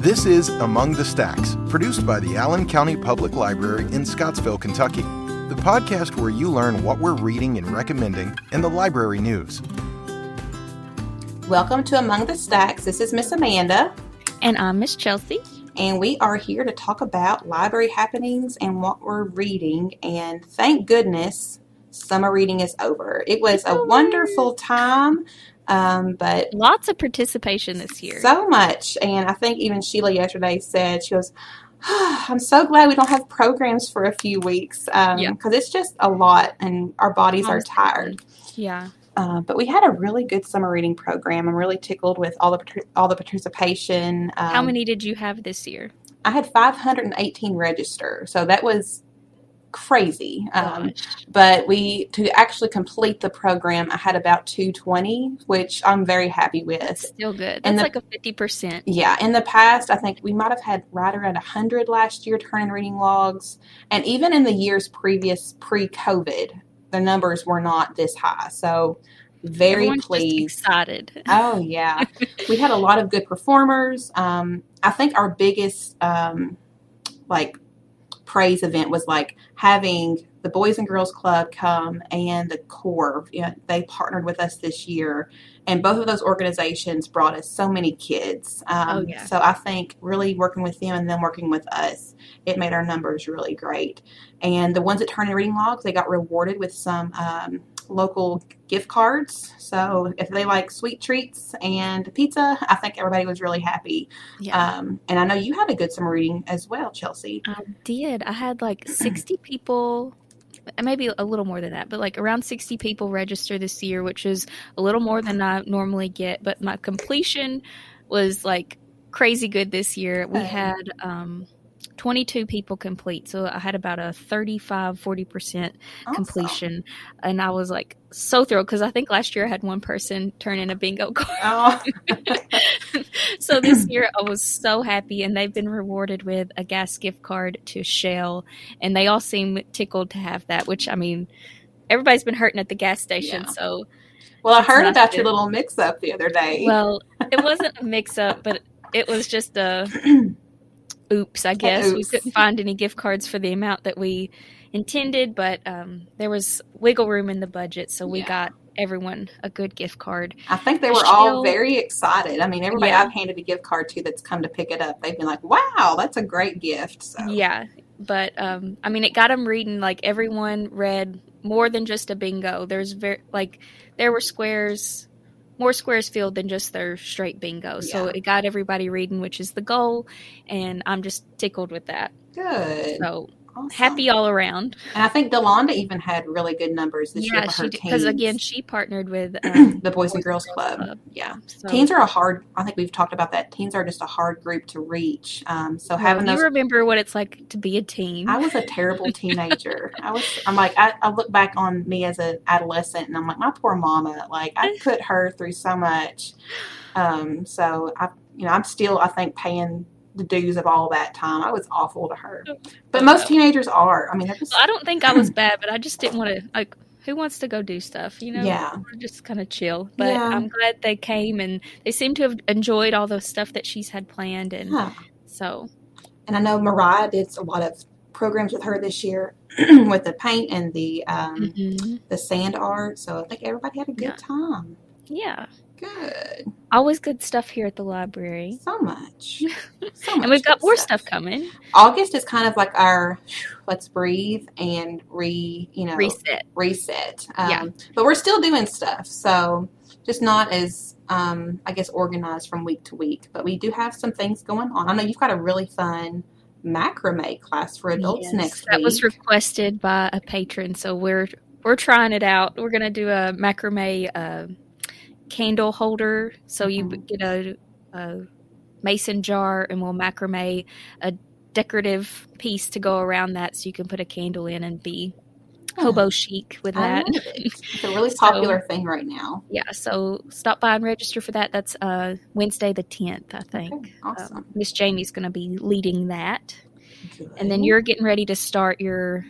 This is Among the Stacks, produced by the Allen County Public Library in Scottsville, Kentucky, the podcast where you learn what we're reading and recommending in the library news. Welcome to Among the Stacks. This is Miss Amanda. And I'm Miss Chelsea. And we are here to talk about library happenings and what we're reading. And thank goodness summer reading is over. It was a wonderful time. Um, but lots of participation this year. So much. And I think even Sheila yesterday said, she goes, oh, I'm so glad we don't have programs for a few weeks because um, yeah. it's just a lot and our bodies are tired. Yeah. Uh, but we had a really good summer reading program. I'm really tickled with all the all the participation. Um, How many did you have this year? I had 518 register, so that was crazy. Um, but we to actually complete the program, I had about 220, which I'm very happy with. Still good. That's the, like a 50 percent. Yeah. In the past, I think we might have had right around 100 last year turn in reading logs, and even in the years previous, pre-COVID, the numbers were not this high. So very Everyone's pleased. excited. Oh yeah, we had a lot of good performers. Um, I think our biggest um, like praise event was like having the Boys and Girls Club come and the Corps. You know, they partnered with us this year, and both of those organizations brought us so many kids. Um, oh, yeah. So I think really working with them and them working with us, it made our numbers really great. And the ones that turned in reading logs, they got rewarded with some um, local gift cards. So if they like sweet treats and pizza, I think everybody was really happy. Yeah. Um, and I know you had a good summer reading as well, Chelsea. I did. I had like 60 people maybe a little more than that, but like around 60 people register this year, which is a little more than I normally get. But my completion was like crazy good this year. We had um, 22 people complete. So I had about a 35, 40% awesome. completion. And I was like so thrilled because I think last year I had one person turn in a bingo card. Oh. so this year I was so happy. And they've been rewarded with a gas gift card to Shell. And they all seem tickled to have that, which I mean, everybody's been hurting at the gas station. Yeah. So. Well, I heard about good. your little mix up the other day. Well, it wasn't a mix up, but it was just a oops, I guess. Oops. We couldn't find any gift cards for the amount that we intended, but um, there was wiggle room in the budget, so we yeah. got everyone a good gift card. I think they were all very excited. I mean, everybody yeah. I've handed a gift card to that's come to pick it up, they've been like, "Wow, that's a great gift." So. Yeah, but um, I mean, it got them reading. Like everyone read more than just a bingo. There's very like there were squares more squares filled than just their straight bingo. Yeah. So it got everybody reading, which is the goal, and I'm just tickled with that. Good. So Awesome. Happy all around. And I think Delonda even had really good numbers this yeah, year for her teens. Because again, she partnered with um, the Boys, and Girls, Club. Club. Yeah, so. teens are a hard. I think we've talked about that. Teens are just a hard group to reach. Um, so well, having you those, remember what it's like to be a teen. I was a terrible teenager. I was. I'm like I, I look back on me as an adolescent, and I'm like my poor mama. Like I put her through so much. Um, so I, you know, I'm still I think paying the dues of all that time. I was awful to her. But most teenagers are. I mean, just... well, I don't think I was bad, but I just didn't want to like. Who wants to go do stuff? You know, yeah, just kind of chill. But yeah. I'm glad they came, and they seem to have enjoyed all the stuff that she's had planned, and huh. so. And I know Mariah did a lot of programs with her this year with the paint and the um, mm-hmm. the sand art. So I think everybody had a good yeah. time. Yeah. Good. Always good stuff here at the library. So much. So much and we've got more stuff. stuff coming. August is kind of like our let's breathe and re, you know, reset. Reset. Um, yeah. But we're still doing stuff. So just not as, um, I guess, organized from week to week. But we do have some things going on. I know you've got a really fun macrame class for adults yes, next that week. That was requested by a patron. So we're we're trying it out. We're going to do a macrame. Uh, candle holder. So you mm-hmm. get a, a mason jar and we'll macrame a decorative piece to go around that so you can put a candle in and be hobo chic with that. It. It's a really popular so, thing right now. Yeah, so stop by and register for that. That's uh, Wednesday the 10th, I think. Okay, awesome. Um, Miss Jamie's going to be leading that. Good. And then you're getting ready to start your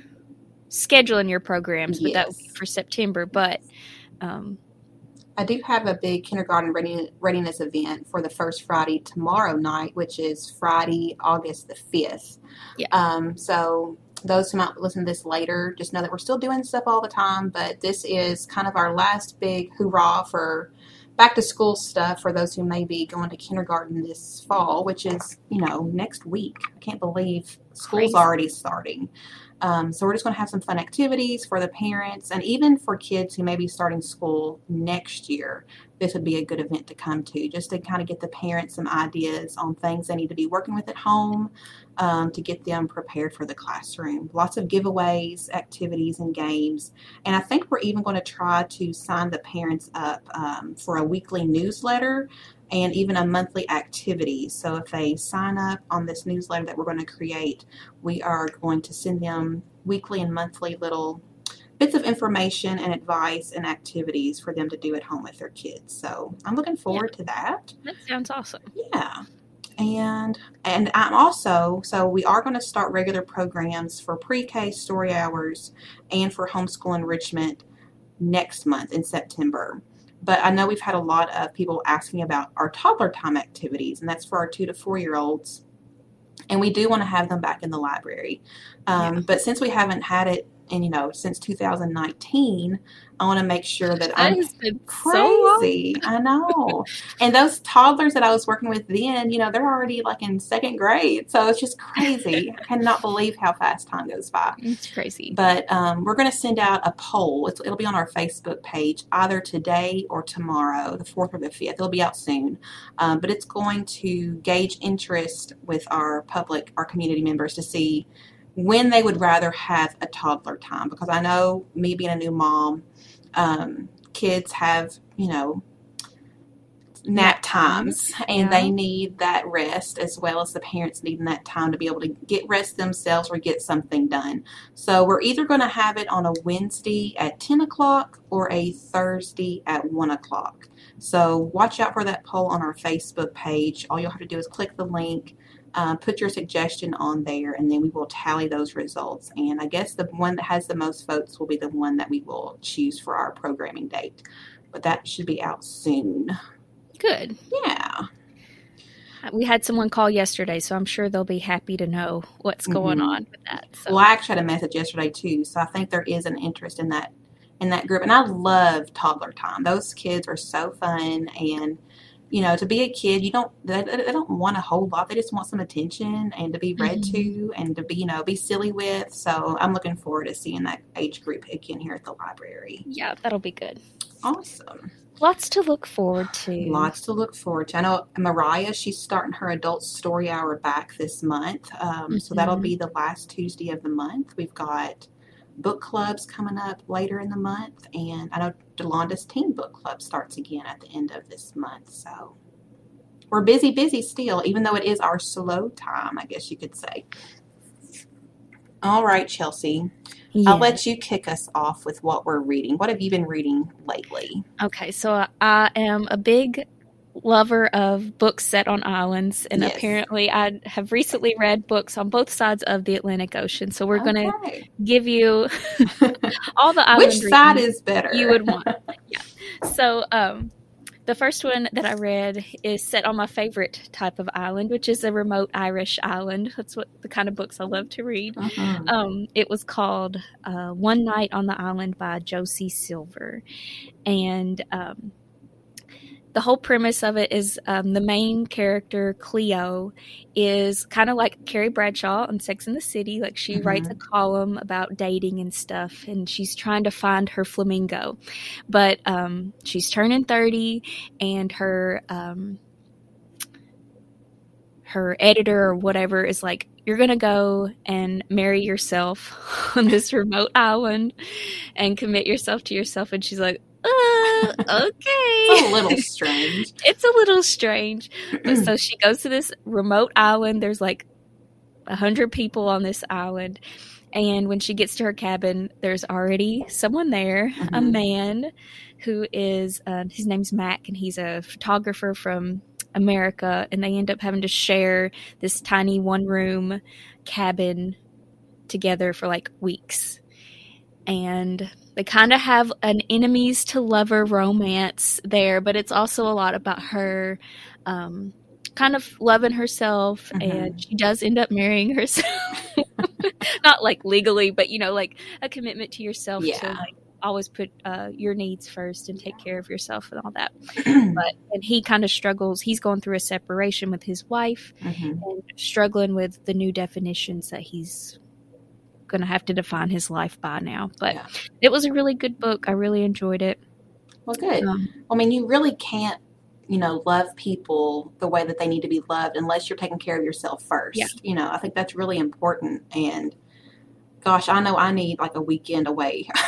scheduling your programs, but yes. that will be for September. But um, I do have a big kindergarten readiness, readiness event for the first Friday tomorrow night, which is Friday, August the 5th. Yeah. Um, so those who might listen to this later, just know that we're still doing stuff all the time, but this is kind of our last big hoorah for back to school stuff for those who may be going to kindergarten this fall, which is, you know, next week. I can't believe school's Crazy. already starting. Um, so we're just going to have some fun activities for the parents and even for kids who may be starting school next year. This would be a good event to come to just to kind of get the parents some ideas on things they need to be working with at home um, to get them prepared for the classroom. Lots of giveaways, activities, and games. And I think we're even going to try to sign the parents up um, for a weekly newsletter and even a monthly activity. So if they sign up on this newsletter that we're going to create, we are going to send them weekly and monthly little bits of information and advice and activities for them to do at home with their kids. So I'm looking forward to that. That sounds awesome. Yeah. And and I'm also so we are going to start regular programs for pre-K story hours and for homeschool enrichment next month in September. But I know we've had a lot of people asking about our toddler time activities, and that's for our two to four year olds. And we do want to have them back in the library. Um, Yeah. But since we haven't had it, in you know, since 2019, I want to make sure that I'm been so crazy. I know. and those toddlers that I was working with then, you know, they're already like in second grade. So it's just crazy. I cannot believe how fast time goes by. It's crazy. But um, we're going to send out a poll. It's, it'll be on our Facebook page either today or tomorrow, the 4th or the 5th. It'll be out soon. Um, but it's going to gauge interest with our public, our community members to see when they would rather have a toddler time. Because I know me being a new mom, um, kids have, you know, nap times, and yeah. they need that rest as well as the parents needing that time to be able to get rest themselves or get something done. So we're either going to have it on a Wednesday at 10 o'clock or a Thursday at 1 o'clock. So watch out for that poll on our Facebook page. All you'll have to do is click the link, uh, put your suggestion on there, and then we will tally those results. And I guess the one that has the most votes will be the one that we will choose for our programming date. But that should be out soon. Good. Yeah. We had someone call yesterday, so I'm sure they'll be happy to know what's going Mhm. on with that. So. Well, I actually had a message yesterday too, so I think there is an interest in that in that group. And I love toddler time. Those kids are so fun, and you know, to be a kid, you don't they, they don't want a whole lot. They just want some attention and to be read to and to be you know be silly with. So I'm looking forward to seeing that age group again here at the library. yeah, that'll be good. Awesome. Lots to look forward to. Lots to look forward to. I know Mariah, she's starting her adult story hour back this month. Um, So that'll Mhm. be the last Tuesday of the month. We've got book clubs coming up later in the month. And I know Delonda's Teen Book Club starts again at the end of this month. So we're busy, busy still, even though it is our slow time, I guess you could say. All right, Chelsea. Yeah. I'll let you kick us off with what we're reading. What have you been reading lately? Okay, so I am a big lover of books set on islands, and Yes. apparently I have recently read books on both sides of the Atlantic Ocean. So we're going to give you all the island Which side is better? you would want. yeah. So um, the first one that I read is set on my favorite type of island, which is a remote Irish island. That's what the kind of books I love to read. Mhm. Um, it was called uh, One Night on the Island by Josie Silver. And um, the whole premise of it is um, the main character, Cleo, is kind of like Carrie Bradshaw on Sex in the City. Like she Mhm. writes a column about dating and stuff, and she's trying to find her flamingo. But um, she's turning 30, and her. Um, her editor or whatever is like, you're going to go and marry yourself on this remote island and commit yourself to yourself. And she's like, uh, okay. It's a little strange. it's a little strange. But so she goes to this remote island. There's like a hundred people on this island. And when she gets to her cabin, there's already someone there, a Mhm. man who is, uh, his name's Mac, and he's a photographer from America. And they end up having to share this tiny one room cabin together for like weeks. And they kind of have an enemies to lover romance there, but it's also a lot about her um, kind of loving herself, Mhm. and she does end up marrying herself. Not like legally, but you know, like a commitment to yourself to like always put uh, your needs first and take care of yourself and all that. But and he kind of struggles. He's going through a separation with his wife Mhm. and struggling with the new definitions that he's going to have to define his life by now. But Yeah. it was a really good book. I really enjoyed it. Well, good. Um, I mean, you really can't, you know, love people the way that they need to be loved unless you're taking care of yourself first. Yeah. You know, I think that's really important. And gosh, I know I need like a weekend away.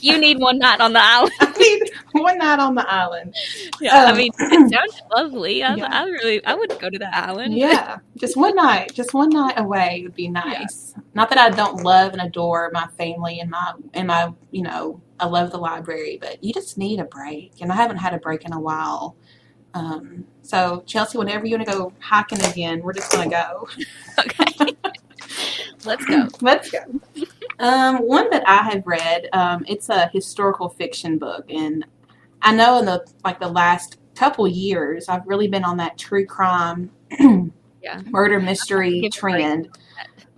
you need one night on the island. I need one night on the island. Yeah, I Um, mean, it sounded lovely. I, Yeah. I really, I would go to the island. Yeah, just one night, just one night away would be nice. Not that I don't love and adore my family and my and my, you know, I love the library, but you just need a break, and I haven't had a break in a while. Um, so Chelsea, whenever you want to go hiking again, we're just gonna go. Okay. Let's go. Let's go. Um, one that I have read, um, it's a historical fiction book, and I know in the like the last couple years, I've really been on that true crime, Yeah. murder mystery Give a break. trend.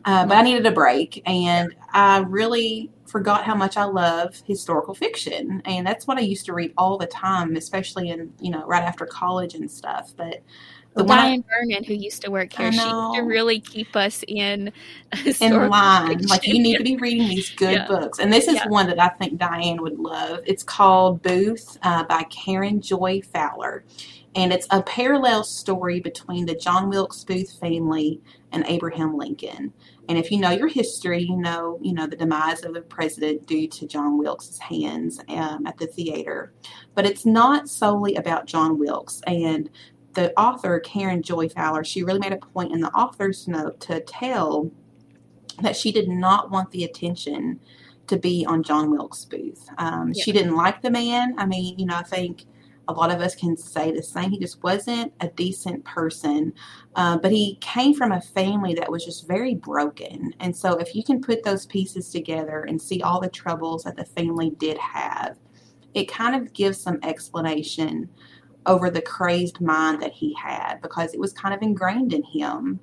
Uh, but I needed a break, and I really forgot how much I love historical fiction, and that's what I used to read all the time, especially in you know right after college and stuff. But the one I- Diane Vernon, who used to work here, she used to really keep us in in line. Like you need to be reading these good Yeah. books. And this is Yeah. one that I think Diane would love. It's called Booth uh, by Karen Joy Fowler. And it's a parallel story between the John Wilkes Booth family and Abraham Lincoln. And if you know your history, you know, you know the demise of the president due to John Wilkes' hands um, at the theater. But it's not solely about John Wilkes. And the author, Karen Joy Fowler, she really made a point in the author's note to tell that she did not want the attention to be on John Wilkes Booth. Um, She didn't like the man. I mean, you know, I think a lot of us can say the same. He just wasn't a decent person. Uh, but he came from a family that was just very broken. And so, if you can put those pieces together and see all the troubles that the family did have, it kind of gives some explanation over the crazed mind that he had because it was kind of ingrained in him.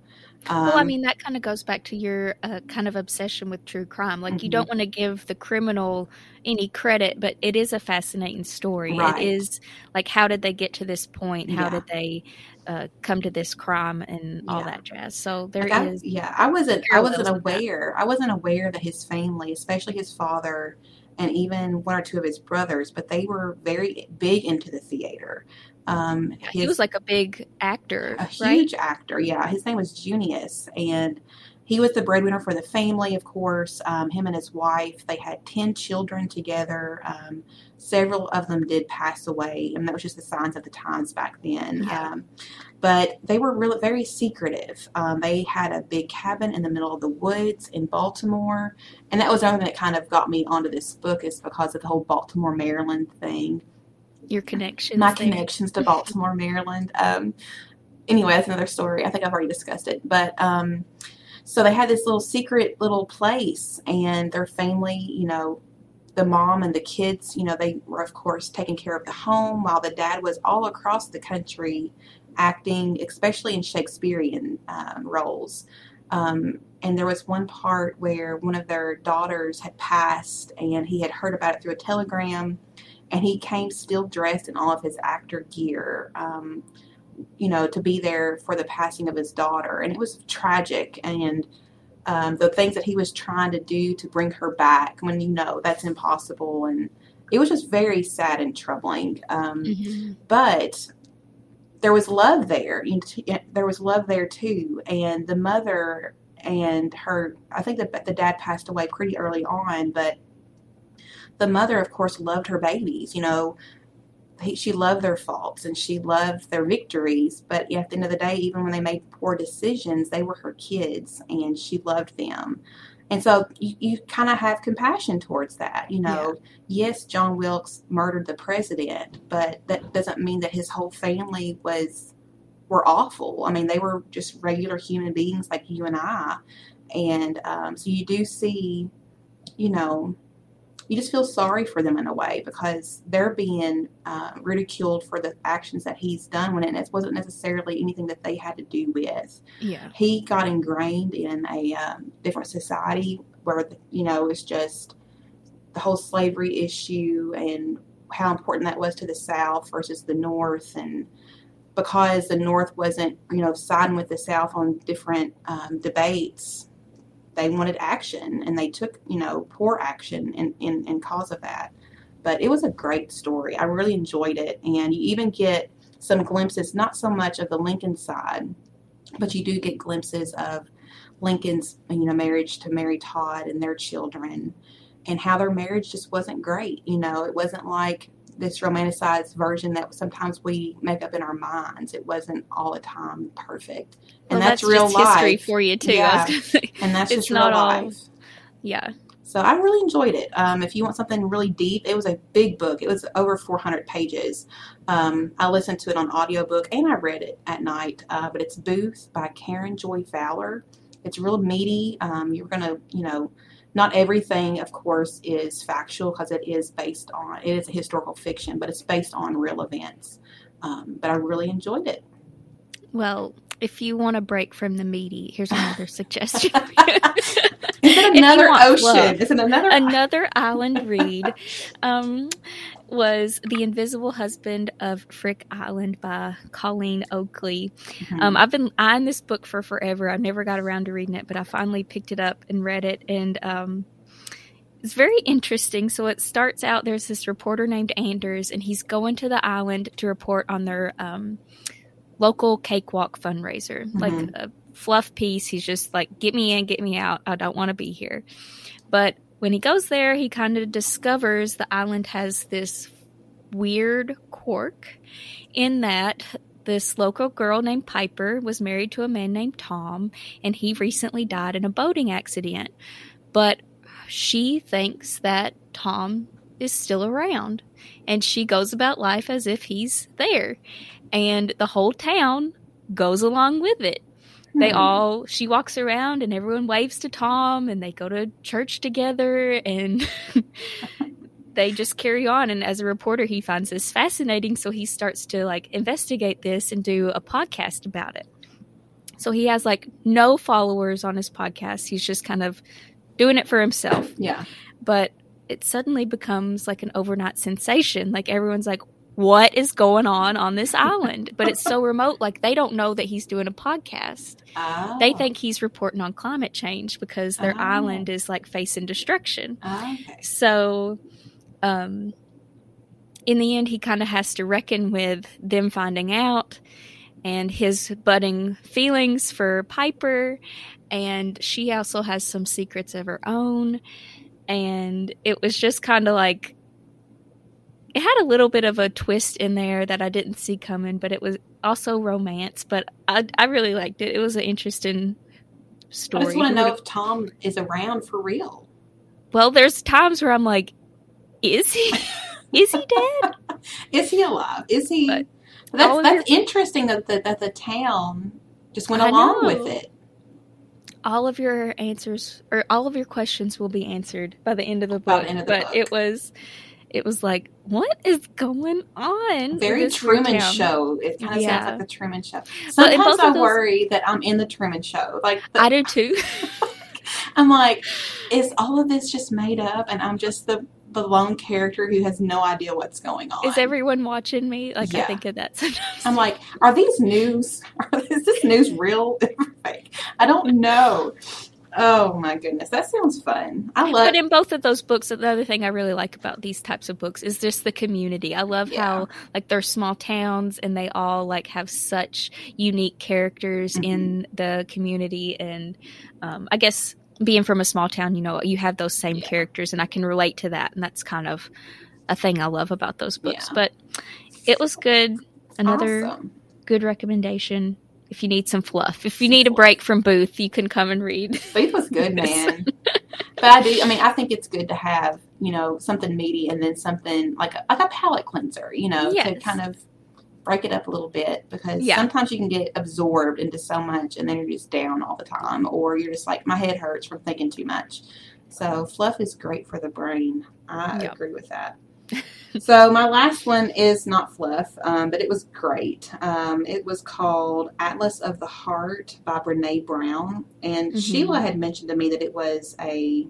well, I Um, mean, that kind of goes back to your uh, kind of obsession with true crime. Like, you Mhm. don't want to give the criminal any credit, but it is a fascinating story. Right. It is like, how did they get to this point? How Yeah. did they uh, come to this crime and all Yeah. that jazz? So there Like, is. I, yeah, I wasn't. I wasn't parallels with that. aware. I wasn't aware that his family, especially his father, and even one or two of his brothers, but they were very big into the theater. Um, his, he was like a big actor, a right? huge actor. Yeah, his name was Junius, and he was the breadwinner for the family. Of course, um, him and his wife. They had ten children together. Um, several of them did pass away, and that was just the signs of the times back then. Yeah. But they were really very secretive. Um, they had a big cabin in the middle of the woods in Baltimore, and that was another thing that kind of got me onto this book is because of the whole Baltimore, Maryland thing Your connections. my there. connections to Baltimore, Maryland. Um, anyway, that's another story. I think I've already discussed it. But um, so they had this little secret little place, and their family, you know, the mom and the kids, you know, they were, of course, taking care of the home while the dad was all across the country acting, especially in Shakespearean um, roles. Um, and there was one part where one of their daughters had passed, and he had heard about it through a telegram and he came still dressed in all of his actor gear um, you know to be there for the passing of his daughter and it was tragic and um, the things that he was trying to do to bring her back when you know that's impossible and it was just very sad and troubling um, Mhm. but there was love there You know, there was love there too and the mother and her i think the, the dad passed away pretty early on but the mother of course loved her babies you know. She loved their faults and she loved their victories but at the end of the day even when they made poor decisions they were her kids and she loved them and so you, you kind of have compassion towards that you know? Yes john wilkes murdered the president but that doesn't mean that his whole family was were awful. I mean they were just regular human beings like you and i. And um, so you do see you know, you just feel sorry for them in a way because they're being uh, ridiculed for the actions that he's done when it wasn't necessarily anything that they had to do with. Yeah. He got ingrained in a um, different society where, you know, it's just the whole slavery issue and how important that was to the South versus the North. And because the North wasn't, you know, siding with the South on different um, debates, they wanted action and they took, you know, poor action in, in, in cause of that. But it was a great story. I really enjoyed it. And you even get some glimpses, not so much of the Lincoln side, but you do get glimpses of Lincoln's, you know, marriage to Mary Todd and their children and how their marriage just wasn't great. You know, it wasn't like this romanticized version that sometimes we make up in our minds. It wasn't all the time perfect, and well, that's, that's, real life history for you too. Yeah. And that's just real all. life. Yeah. So I really enjoyed it. Um, if you want something really deep, it was a big book. It was over 400 pages. Um, I listened to it on audiobook and I read it at night. Uh, but it's Booth by Karen Joy Fowler. It's real meaty. Um, you're gonna, you know, not everything, of course, is factual because it is based on it is a historical fiction, but it's based on real events. Um, but I really enjoyed it. Well, if you want a break from the meaty, here's another suggestion. Is it another ocean? Is it another? another island read um, was The Invisible Husband of Frick Island by Colleen Oakley. Mhm. Um, I've been eyeing this book for forever. I've never got around to reading it, but I finally picked it up and read it. And um, it's very interesting. So it starts out there's this reporter named Anders, and he's going to the island to report on their um, local cakewalk fundraiser, like Mhm. a fluff piece. He's just like, get me in, get me out. I don't want to be here. But when he goes there, he kind of discovers the island has this weird quirk in that this local girl named Piper was married to a man named Tom, and he recently died in a boating accident. But she thinks that Tom is still around, and she goes about life as if he's there. And the whole town goes along with it. They Hmm. all, she walks around and everyone waves to Tom and they go to church together and they just carry on. And as a reporter, he finds this fascinating. So he starts to like investigate this and do a podcast about it. So he has like no followers on his podcast. He's just kind of doing it for himself. Yeah. But it suddenly becomes like an overnight sensation. Like everyone's like, what is going on on this island? But it's so remote. Like they don't know that he's doing a podcast Oh. they think he's reporting on climate change because their Oh. island is like facing destruction. Okay. So, um, in the end, he kind of has to reckon with them finding out and his budding feelings for Piper. And she also has some secrets of her own. And it was just kind of like, it had a little bit of a twist in there that I didn't see coming, but it was also romance. But I, I really liked it. It was an interesting story. I just want to know if Tom is around for real. well, there's times where I'm like, is he? is he dead? Is he alive? Is he? But that's that's interesting that the, that the town just went I along know. with it. all of your answers or all of your questions will be answered by the end of the book. the end of the but book. it was, it was like, what is going on? Very Truman? Show. It kind of Yeah. sounds like the Truman Show. Sometimes I those- worry that I'm in the Truman Show. Like the, I do too. I'm like, is all of this just made up, and I'm just the the lone character who has no idea what's going on? is everyone watching me? Like I think of that sometimes. I'm like, are these news? Is this news real? I don't know. Oh my goodness, that sounds fun. I love. But in both of those books, the other thing I really like about these types of books is just the community. I love Yeah. how like they're small towns and they all like have such unique characters Mhm. in the community. And um, I guess being from a small town, you know, you have those same Yeah. characters, and I can relate to that. And that's kind of a thing I love about those books. Yeah. But it was good. Another Awesome. good recommendation. If you need some fluff, if you need a break from Booth, you can come and read. Faith was good, man. but I do. I mean, I think it's good to have you know something meaty and then something like a, like a palate cleanser. You know, to kind of break it up a little bit because Yeah. sometimes you can get absorbed into so much and then you're just down all the time, or you're just like my head hurts from thinking too much. So fluff is great for the brain. I Yep. agree with that. So my last one is not fluff, um, but it was great. Um, it was called Atlas of the Heart by Brene Brown, and Mhm. Sheila had mentioned to me that it was a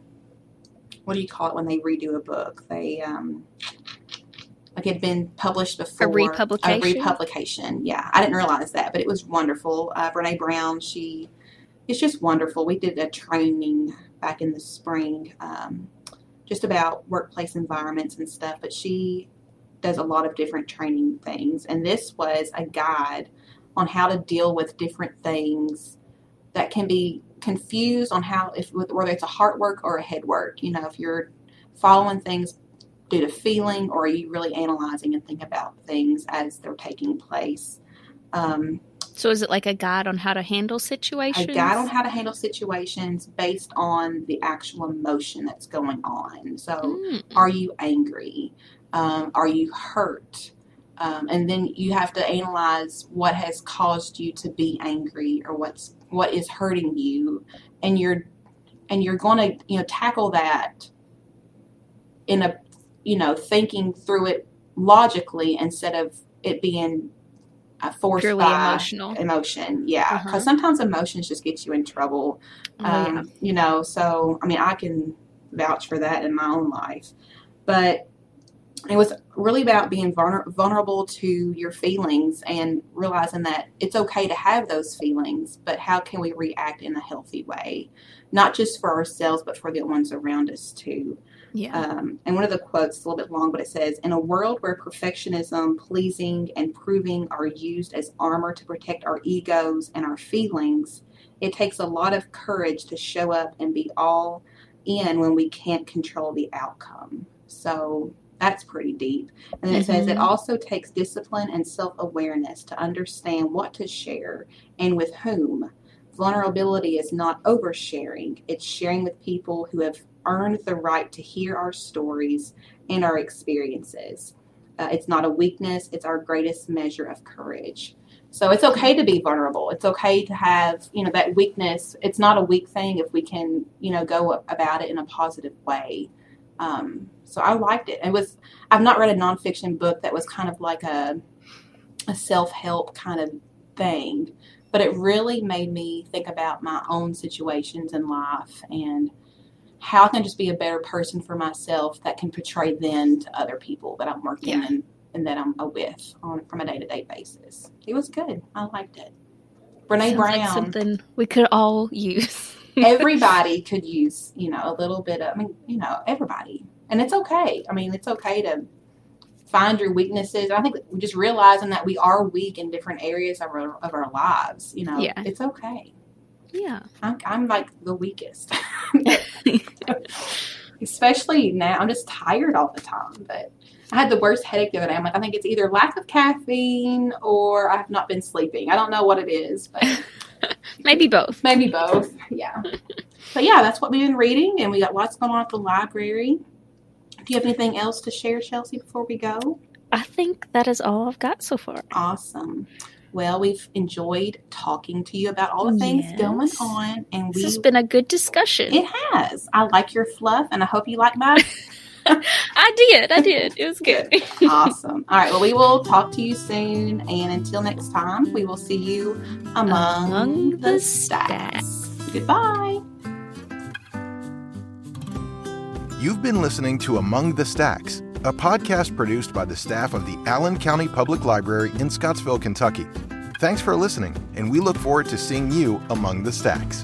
what do you call it when they redo a book? They um, like it had been published before. A republication? A republication. Yeah, I didn't realize that, but it was wonderful. Uh, Brene Brown, she it's just wonderful. We did a training back in the spring, um, just about workplace environments and stuff. But she does a lot of different training things, and this was a guide on how to deal with different things that can be confused on how if whether it's a heart work or a head work. You know, if you're following things due to feeling, or are you really analyzing and think about things as they're taking place? Um, So is it like a guide on how to handle situations? a guide on how to handle situations based on the actual emotion that's going on. So, Mm. are you angry? Um, are you hurt? Um, and then you have to analyze what has caused you to be angry or what's what is hurting you, and you're and you're going to you know tackle that in a you know thinking through it logically instead of it being uh, forced Purely by emotional. emotion. Yeah, because Uh-huh. sometimes emotions just get you in trouble. Oh, yeah. Um, You know, so I mean, I can vouch for that in my own life, but it was really about being vulner- vulnerable to your feelings and realizing that it's okay to have those feelings, but how can we react in a healthy way, not just for ourselves, but for the ones around us too. Yeah. Um, and one of the quotes is a little bit long, but it says, In a world where perfectionism, pleasing, and proving are used as armor to protect our egos and our feelings, it takes a lot of courage to show up and be all in when we can't control the outcome. So that's pretty deep. And then it says, It also takes discipline and self awareness to understand what to share and with whom. Vulnerability is not oversharing, it's sharing with people who have earned the right to hear our stories and our experiences. Uh, it's not a weakness, it's our greatest measure of courage. So it's okay to be vulnerable. It's okay to have, you know, that weakness. It's not a weak thing if we can, you know, go about it in a positive way. Um, so I liked it. It was, I've not read a nonfiction book that was kind of like a, a self help kind of thing, but it really made me think about my own situations in life and how I can just be a better person for myself that can portray then to other people that I'm working Yeah. and, and that I'm uh, with on from a day to day basis. It was good. I liked it. Brene Sounds Brown. like something we could all use. everybody could use, you know, a little bit of, I mean, you know, everybody. And it's okay. I mean, it's okay to find your weaknesses. I think just realizing that we are weak in different areas of our, of our lives, you know, Yeah. it's okay. Yeah. I'm, I'm like the weakest. Especially now, I'm just tired all the time. But I had the worst headache the other day. I'm like, I think it's either lack of caffeine or I have not been sleeping. I don't know what it is, but Maybe both. maybe both. Yeah. But yeah, that's what we've been reading, and we got lots going on at the library. Do you have anything else to share, Chelsea, before we go? I think that is all I've got so far. Awesome. Well, we've enjoyed talking to you about all the things going on, and This we has been a good discussion. It has. I like your fluff, and I hope you like mine. I did. I did. It was good. awesome. All right. Well, we will talk to you soon. And until next time, we will see you among, Among the the stacks. Goodbye. You've been listening to Among the Stacks, a podcast produced by the staff of the Allen County Public Library in Scottsville, Kentucky. Thanks for listening, and we look forward to seeing you among the stacks.